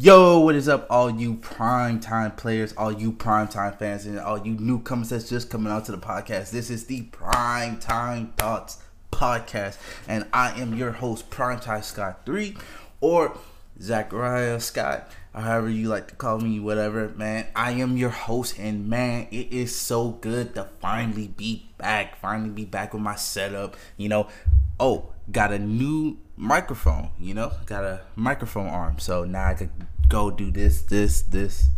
Yo, what is up, all you prime time players, all you prime time fans, and all you newcomers that's just coming out to the podcast? This is the Prime Time Thoughts podcast, and I am your host, Prime Time Scott Three, or Zachariah Scott, however you like to call me, whatever. Man, I am your host, and man, it is so good to finally be back, finally be back with my setup. You know, oh, got a new microphone, you know, got a microphone arm. So now I could go do this, this, this,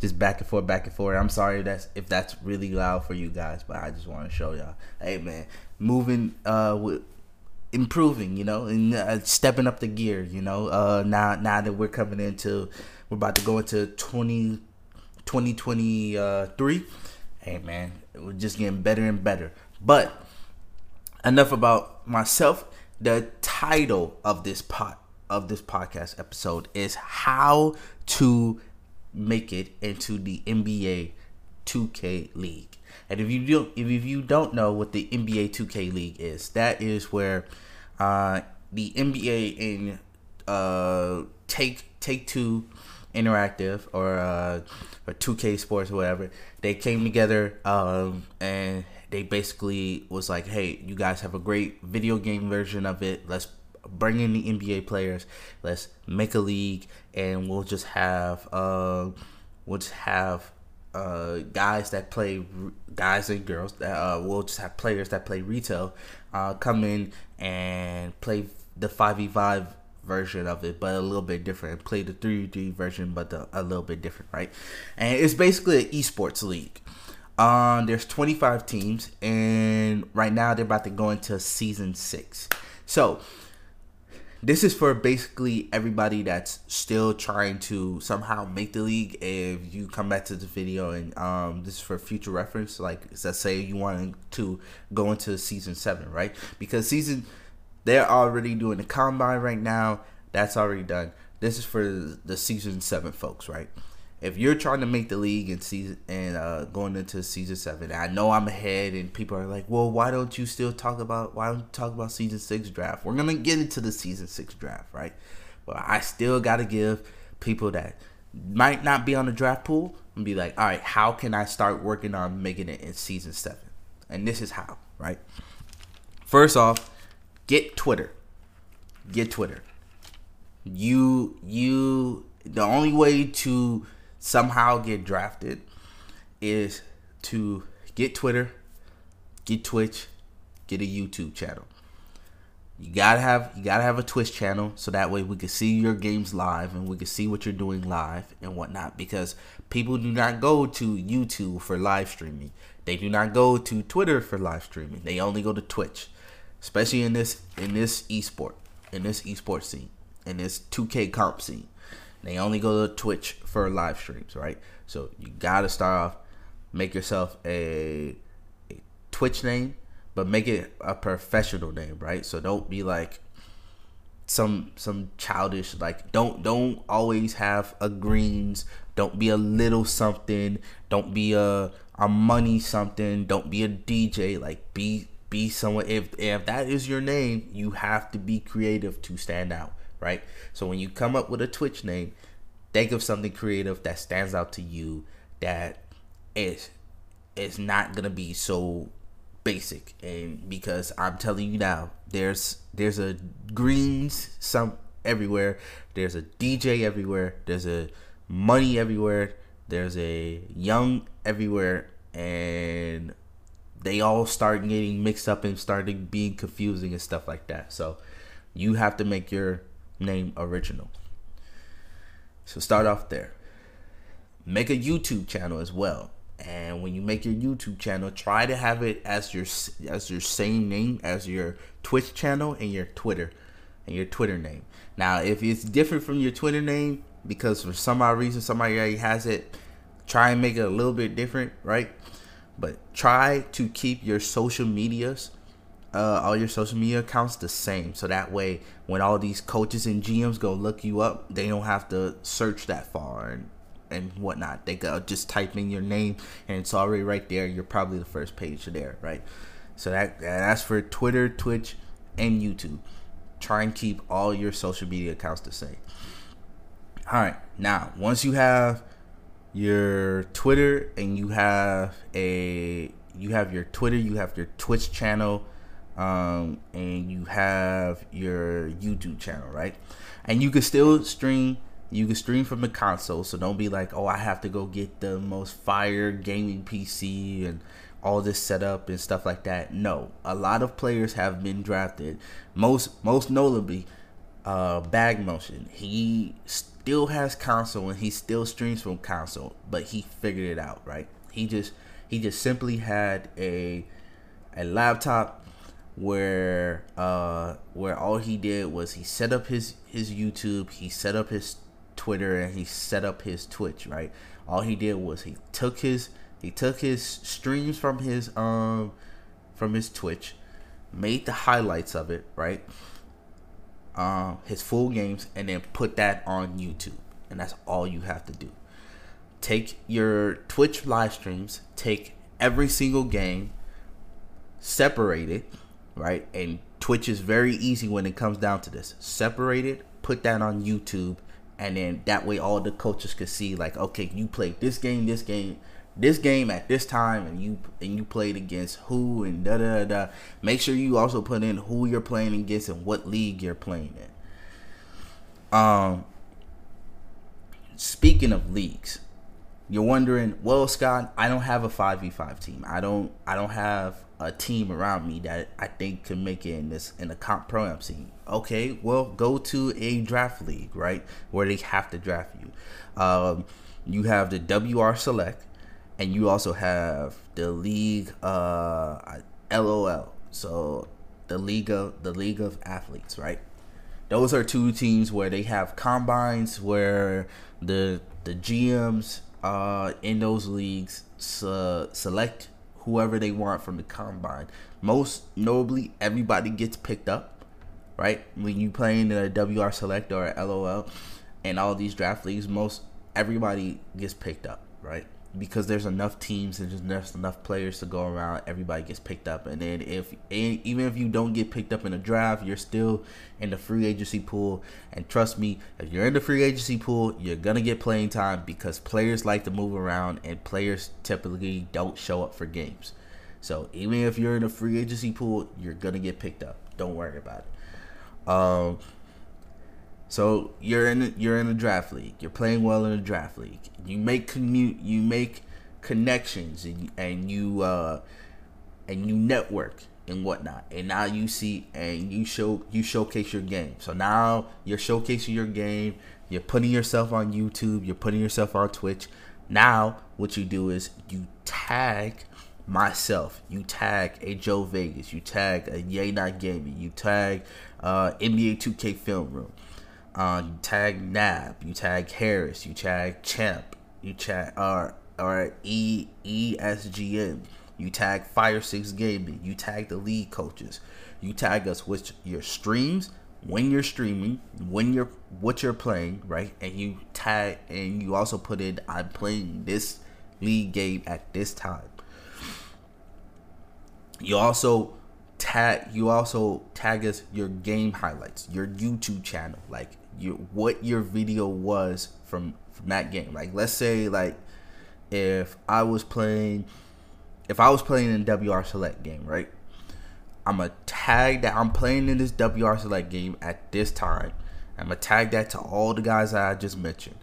just back and forth, back and forth. I'm sorry that's if that's really loud for you guys, but I just want to show y'all. Hey man, moving uh with improving, you know, and uh, stepping up the gear, you know. Uh now now that we're coming into we're about to go into 20 2023. Hey man, we're just getting better and better. But enough about myself the title of this pot of this podcast episode is how to make it into the NBA 2K League. And if you don't if you don't know what the NBA 2K League is, that is where uh, the NBA in uh, take take two interactive or uh, or 2K Sports or whatever, they came together um, and they basically was like, "Hey, you guys have a great video game version of it. Let's bring in the NBA players. Let's make a league, and we'll just have uh, we'll just have uh, guys that play guys and girls that uh, we'll just have players that play retail uh, come in and play the five v five version of it, but a little bit different. Play the three v three version, but the, a little bit different, right? And it's basically an esports league. Um, there's 25 teams, and right now they're about to go into season six. So this is for basically everybody that's still trying to somehow make the league. If you come back to the video, and um, this is for future reference, like let's say you want to go into season seven, right? Because season they're already doing the combine right now. That's already done. This is for the season seven folks, right? If you're trying to make the league and season and uh, going into season seven, I know I'm ahead, and people are like, "Well, why don't you still talk about why don't you talk about season six draft?" We're gonna get into the season six draft, right? But I still gotta give people that might not be on the draft pool and be like, "All right, how can I start working on making it in season seven? And this is how, right? First off, get Twitter. Get Twitter. You you the only way to somehow get drafted is to get Twitter, get Twitch, get a YouTube channel. You gotta have you gotta have a Twitch channel so that way we can see your games live and we can see what you're doing live and whatnot. Because people do not go to YouTube for live streaming. They do not go to Twitter for live streaming. They only go to Twitch, especially in this in this esport in this esport scene in this 2K comp scene. They only go to Twitch for live streams, right? So you gotta start off, make yourself a, a Twitch name, but make it a professional name, right? So don't be like some some childish like don't don't always have a greens. Don't be a little something. Don't be a a money something. Don't be a dj like be be someone. If if that is your name you have to be creative to stand out right? So when you come up with a Twitch name, think of something creative that stands out to you that is is not gonna be so basic. And because I'm telling you now, there's there's a greens some everywhere, there's a DJ everywhere, there's a money everywhere, there's a young everywhere, and they all start getting mixed up and starting being confusing and stuff like that. So you have to make your name original. So start off there. Make a YouTube channel as well. And when you make your YouTube channel, try to have it as your as your same name as your Twitch channel and your Twitter and your Twitter name. Now, if it's different from your Twitter name because for some odd reason somebody already has it, try and make it a little bit different, right? But try to keep your social medias uh, all your social media accounts the same. So that way, when all these coaches and GMs go look you up, they don't have to search that far and and whatnot. They go just type in your name and it's already right there. You're probably the first page there, right? So that that's for Twitter, Twitch, and YouTube. Try and keep all your social media accounts the same. All right. Now, once you have your Twitter and you have a you have your Twitter, you have your Twitch channel, um, and you have your YouTube channel, right? And you can still stream. You can stream from the console, so don't be like, "Oh, I have to go get the most fire gaming PC and all this setup and stuff like that." No, a lot of players have been drafted. Most, most notably, uh, Bag Motion. He still has console and he still streams from console, but he figured it out, right? He just he just simply had a a laptop where uh where all he did was he set up his his YouTube, he set up his Twitter and he set up his Twitch, right? All he did was he took his he took his streams from his um from his Twitch, made the highlights of it, right? um, his full games and then put that on YouTube. And that's all you have to do. Take your Twitch live streams, take every single game, separate it, right? And Twitch is very easy when it comes down to this. Separate it, put that on YouTube, and then that way all the coaches could see, like, okay, you played this game, this game, this game at this time and you and you played against who and da da da. Make sure you also put in who you're playing against and what league you're playing in. Um speaking of leagues, you're wondering, well, Scott, I don't have a five v five team. I don't I don't have a team around me that I think can make it in this in the comp pro am scene. Okay, well, go to a draft league, right, where they have to draft you. Um, you have the WR Select, and you also have the league uh LOL. So the league of the league of athletes, right? Those are two teams where they have combines where the the GMs uh in those leagues select whoever they want from the combine. Most notably, everybody gets picked up, right? When you play in the WR Select or LOL and all these draft leagues, most everybody gets picked up, right? Because there's enough teams and there's enough players to go around, everybody gets picked up. And then if even if you don't get picked up in a draft, you're still in the free agency pool. And trust me, if you're in the free agency pool, you're gonna get playing time because players like to move around and players typically don't show up for games. So even if you're in a free agency pool, you're gonna get picked up. Don't worry about it. Um, so you're in you're in a draft league. You're playing well in a draft league. You make commute. You make connections and and you uh, and you network and whatnot. And now you see and you show you showcase your game. So now you're showcasing your game. You're putting yourself on YouTube. You're putting yourself on Twitch. Now what you do is you tag myself. You tag a Joe Vegas. You tag a Yay Not Gaming. You tag uh, NBA 2K Film Room. Uh, you tag Nab, you tag Harris, you tag Champ, you tag or or E you tag Fire Six Gaming, you tag the league coaches, you tag us with your streams when you're streaming, when you're what you're playing, right? And you tag and you also put in I'm playing this league game at this time. You also tag you also tag us your game highlights, your YouTube channel, like your what your video was from from that game. Like let's say like if I was playing if I was playing in WR Select game, right? I'm gonna tag that I'm playing in this WR Select game at this time. I'm gonna tag that to all the guys that I just mentioned.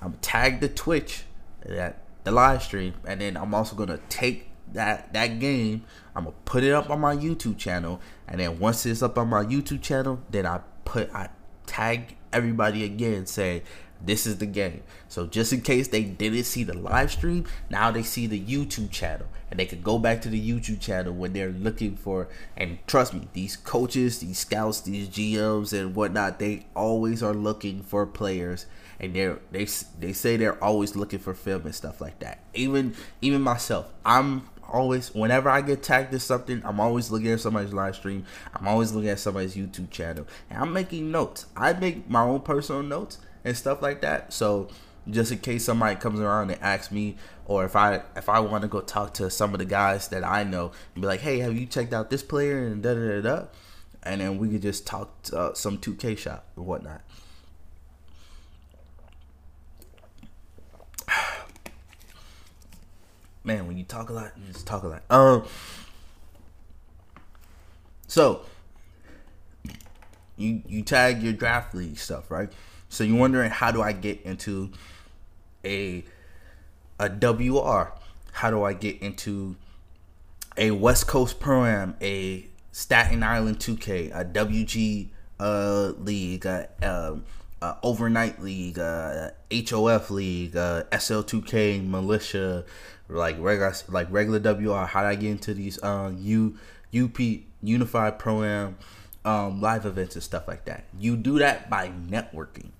I'm gonna tag the Twitch that the live stream, and then I'm also gonna take that that game. I'm gonna put it up on my YouTube channel, and then once it's up on my YouTube channel, then I put I tag everybody again, say this is the game. So just in case they didn't see the live stream, now they see the YouTube channel and they can go back to the YouTube channel when they're looking for and trust me, these coaches, these scouts, these GMs and whatnot, they always are looking for players and they're they they say they're always looking for film and stuff like that. Even even myself, I'm always whenever I get tagged to something, I'm always looking at somebody's live stream. I'm always looking at somebody's YouTube channel, and I'm making notes. I make my own personal notes and stuff like that. So just in case somebody comes around and asks me, or if I if I want to go talk to some of the guys that I know and be like, hey, have you checked out this player and da da da da, and then we could just talk uh, some 2K shop or whatnot. Man, when you talk a lot, you just talk a lot. Um, so you you tag your draft league stuff, right? So you're wondering how do I get into a a WR? How do I get into a West Coast Pro a Staten Island 2K, a WG uh, league, a, a, a overnight league, a HOF league, a SL2K militia, like regular like regular WR. How do I get into these uh, U UP Unified Pro Am um, live events and stuff like that? You do that by networking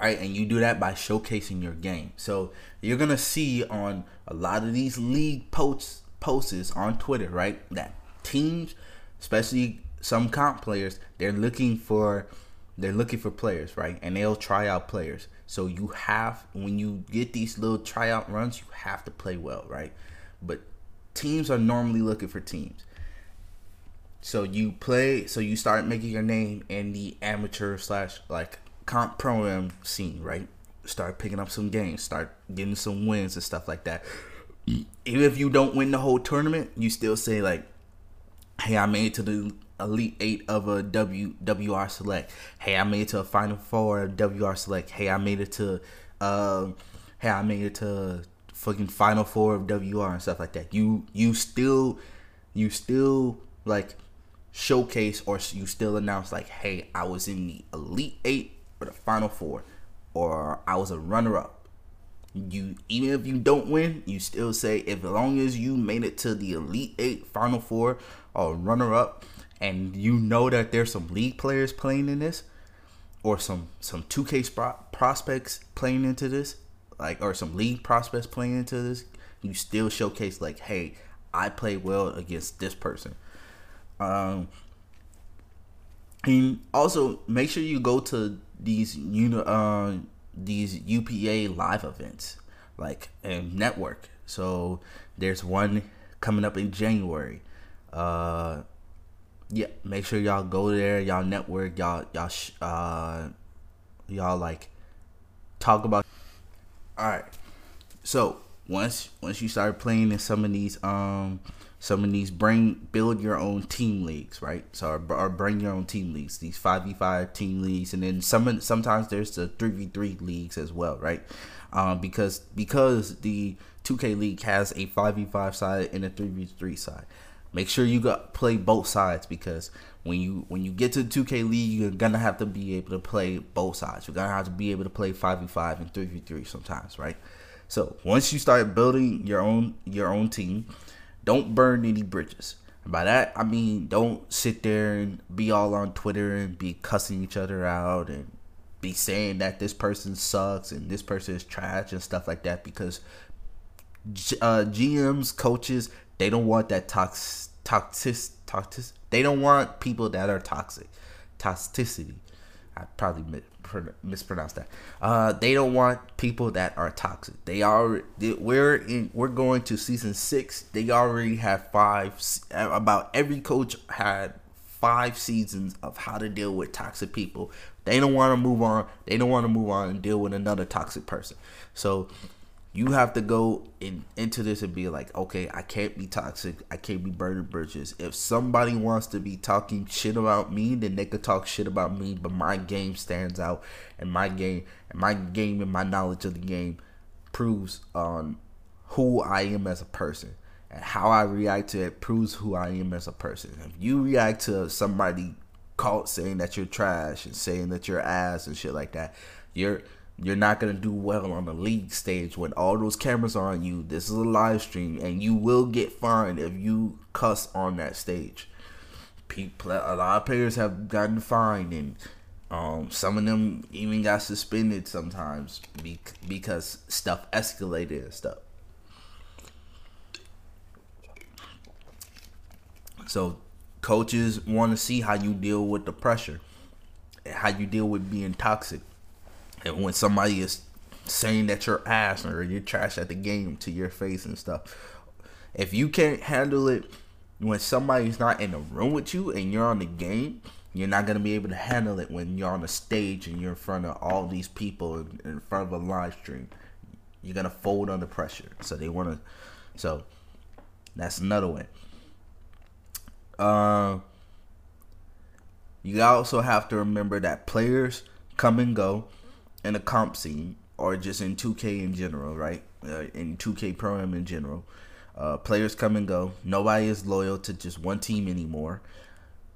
right? And you do that by showcasing your game. So you're gonna see on a lot of these league posts posts on Twitter, right? That teams, especially some comp players, they're looking for they're looking for players, right? And they'll try out players. So you have when you get these little tryout runs, you have to play well, right? But teams are normally looking for teams. So you play, so you start making your name in the amateur slash like comp pro am scene, right? Start picking up some games, start getting some wins and stuff like that. Even if you don't win the whole tournament, you still say like, "Hey, I made it to the elite eight of a W WR select. Hey, I made it to a final four of WR select. Hey, I made it to, uh, hey, I made it to fucking final four of WR and stuff like that. You you still you still like showcase or you still announce like, hey, I was in the elite eight or the final four, or I was a runner up. You even if you don't win, you still say if as long as you made it to the elite eight, final four, or runner up, and you know that there's some league players playing in this, or some some 2K prospects playing into this, like or some league prospects playing into this, you still showcase like, hey, I played well against this person. Um, and also make sure you go to these uni uh, these UPA live events like and network. So there's one coming up in January. Uh, yeah, make sure y'all go there. Y'all network. Y'all y'all sh- uh, y'all like talk about. All right. So once once you start playing in some of these um some of these bring build your own team leagues, right? So or, or bring your own team leagues, these five v five team leagues, and then some sometimes there's the three v three leagues as well, right? Um, because because the two K league has a five v five side and a three v three side. Make sure you got play both sides because when you when you get to the two K league, you're gonna have to be able to play both sides. You're gonna have to be able to play five v five and three v three sometimes, right? So once you start building your own your own team don't burn any bridges. And by that, I mean don't sit there and be all on Twitter and be cussing each other out and be saying that this person sucks and this person is trash and stuff like that because uh, GMs, coaches, they don't want that tox toxic toxic. They don't want people that are toxic, toxicity. I probably mispronounced that. Uh, they don't want people that are toxic. They are we're in we're going to season six. They already have five. About every coach had five seasons of how to deal with toxic people. They don't want to move on. They don't want to move on and deal with another toxic person. So you have to go in into this and be like, okay, I can't be toxic. I can't be burning bridges. If somebody wants to be talking shit about me, then they could talk shit about me. But my game stands out, and my game and my game and my knowledge of the game proves on who I am as a person and how I react to it proves who I am as a person. If you react to somebody called saying that you're trash and saying that you're ass and shit like that, you're you're not going to do well on the league stage when all those cameras are on you. This is a live stream, and you will get fined if you cuss on that stage. People, a lot of players have gotten fined, and um, some of them even got suspended sometimes because stuff escalated and stuff. So, coaches want to see how you deal with the pressure, how you deal with being toxic and when somebody is saying that you're ass or you're trash at the game to your face and stuff, if you can't handle it when somebody's not in the room with you and you're on the game, you're not gonna be able to handle it when you're on the stage and you're in front of all these people in front of a live stream. You're gonna fold under pressure. So they wanna So that's another one. Um, you also have to remember that players come and go in the comp scene or just in 2K in general, right? Uh, in 2K Pro Am in general. Uh, players come and go. Nobody is loyal to just one team anymore.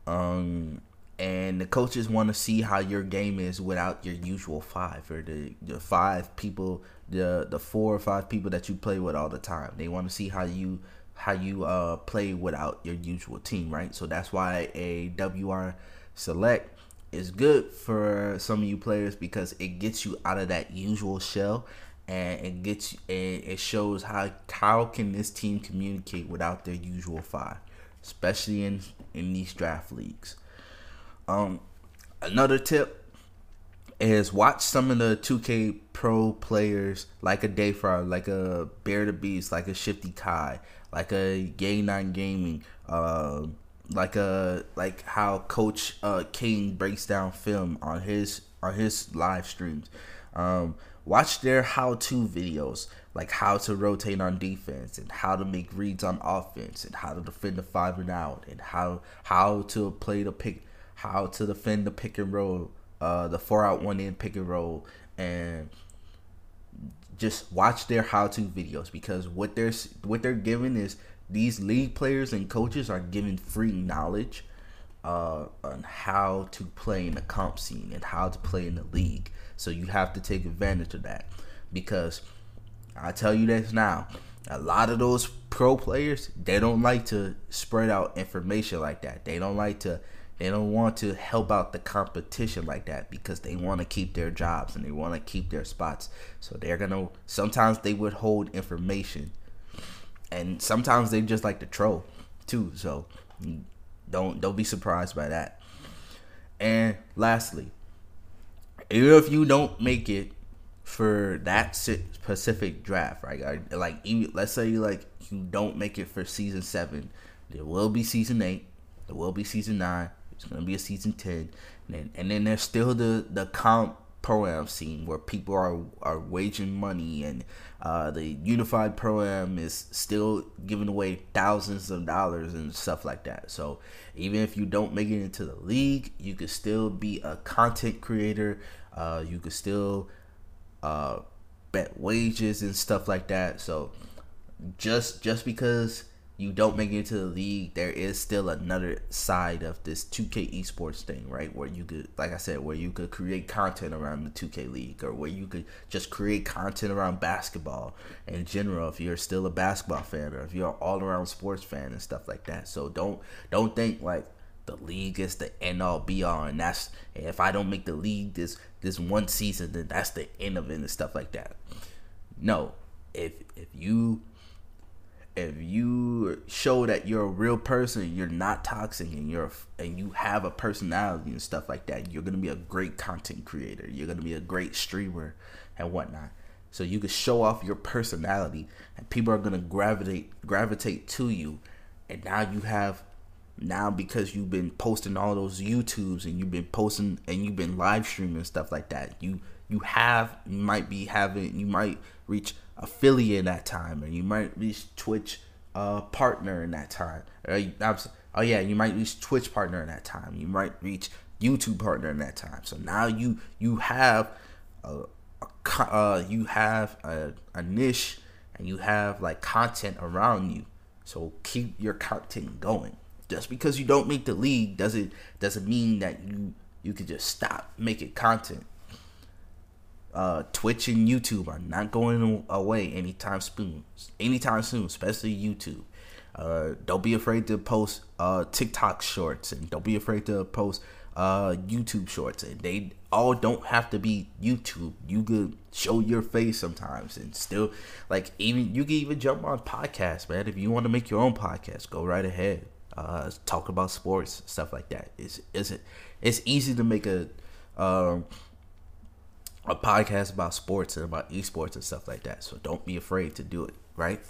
Um, and the coaches want to see how your game is without your usual five or the, the five people, the the four or five people that you play with all the time. They want to see how you how you uh, play without your usual team, right? So that's why a WR select is good for some of you players because it gets you out of that usual shell and it gets and it shows how how can this team communicate without their usual five, especially in in these draft leagues. Um, another tip is watch some of the 2K Pro players like a Dayfrog, like a Bear the Beast, like a Shifty Kai, like a Gay Nine Gaming, uh, like a like how Coach uh, King breaks down film on his on his live streams. Um, watch their how-to videos, like how to rotate on defense and how to make reads on offense and how to defend the five and out and how how to play the pick, how to defend the pick and roll, uh, the four out one in pick and roll, and just watch their how-to videos because what they're what they're giving is these league players and coaches are given free knowledge uh, on how to play in the comp scene and how to play in the league. So you have to take advantage of that because I tell you this now, a lot of those pro players they don't like to spread out information like that. They don't like to they don't want to help out the competition like that because they want to keep their jobs and they want to keep their spots. So they're gonna sometimes they withhold information, and sometimes they just like to troll too. So don't don't be surprised by that. And lastly, even if you don't make it for that specific draft, right? Like even, let's say you like you don't make it for season seven, there will be season eight, there will be season nine, it's gonna be a season ten, and then, and then there's still the the comp pro am scene where people are are waging money and uh, the unified pro am is still giving away thousands of dollars and stuff like that. So even if you don't make it into the league, you could still be a content creator. Uh, you could still uh, bet wages and stuff like that. So just just because you don't make it into the league, there is still another side of this 2K esports thing, right? Where you could, like I said, where you could create content around the 2K league, or where you could just create content around basketball in general. If you're still a basketball fan, or if you're an all-around sports fan and stuff like that. So don't don't think like the league is the end all be all, and that's if I don't make the league this this one season, then that's the end of it and stuff like that. No, if if you if you show that you're a real person, you're not toxic, and you're and you have a personality and stuff like that, you're gonna be a great content creator. You're gonna be a great streamer and whatnot. So you can show off your personality, and people are gonna gravitate gravitate to you. And now you have now because you've been posting all those YouTubes and you've been posting and you've been live streaming stuff like that. You you have you might be having you might reach affiliate in that time, or you might reach Twitch uh, partner in that time. Or, oh yeah, you might reach Twitch partner in that time. You might reach YouTube partner in that time. So now you you have a, a uh, you have a, a niche and you have like content around you. So keep your content going. Just because you don't make the league doesn't doesn't mean that you you can just stop making content uh, Twitch and YouTube are not going away anytime soon. Anytime soon, especially YouTube. Uh, don't be afraid to post uh, TikTok shorts and don't be afraid to post uh, YouTube shorts. And they all don't have to be YouTube. You could show your face sometimes and still like even you can even jump on podcasts, man. If you want to make your own podcast, go right ahead. Uh, talk about sports, stuff like that. It's it's it's easy to make a um, a podcast about sports and about esports and stuff like that. So don't be afraid to do it, right?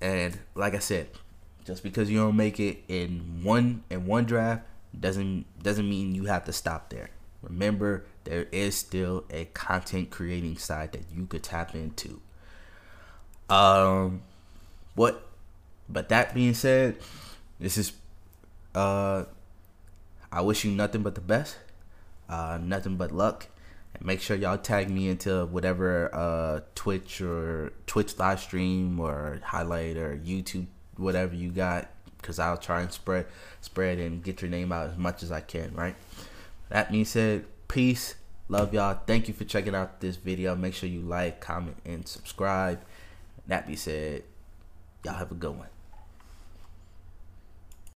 And like I said, just because you don't make it in one in one draft doesn't doesn't mean you have to stop there. Remember, there is still a content creating side that you could tap into. Um What? But that being said, this is uh I wish you nothing but the best. Uh nothing but luck. Make sure y'all tag me into whatever uh Twitch or Twitch live stream or highlight or YouTube whatever you got cuz I'll try and spread spread and get your name out as much as I can, right? That being said, peace. Love y'all. Thank you for checking out this video. Make sure you like, comment, and subscribe. That being said, y'all have a good one.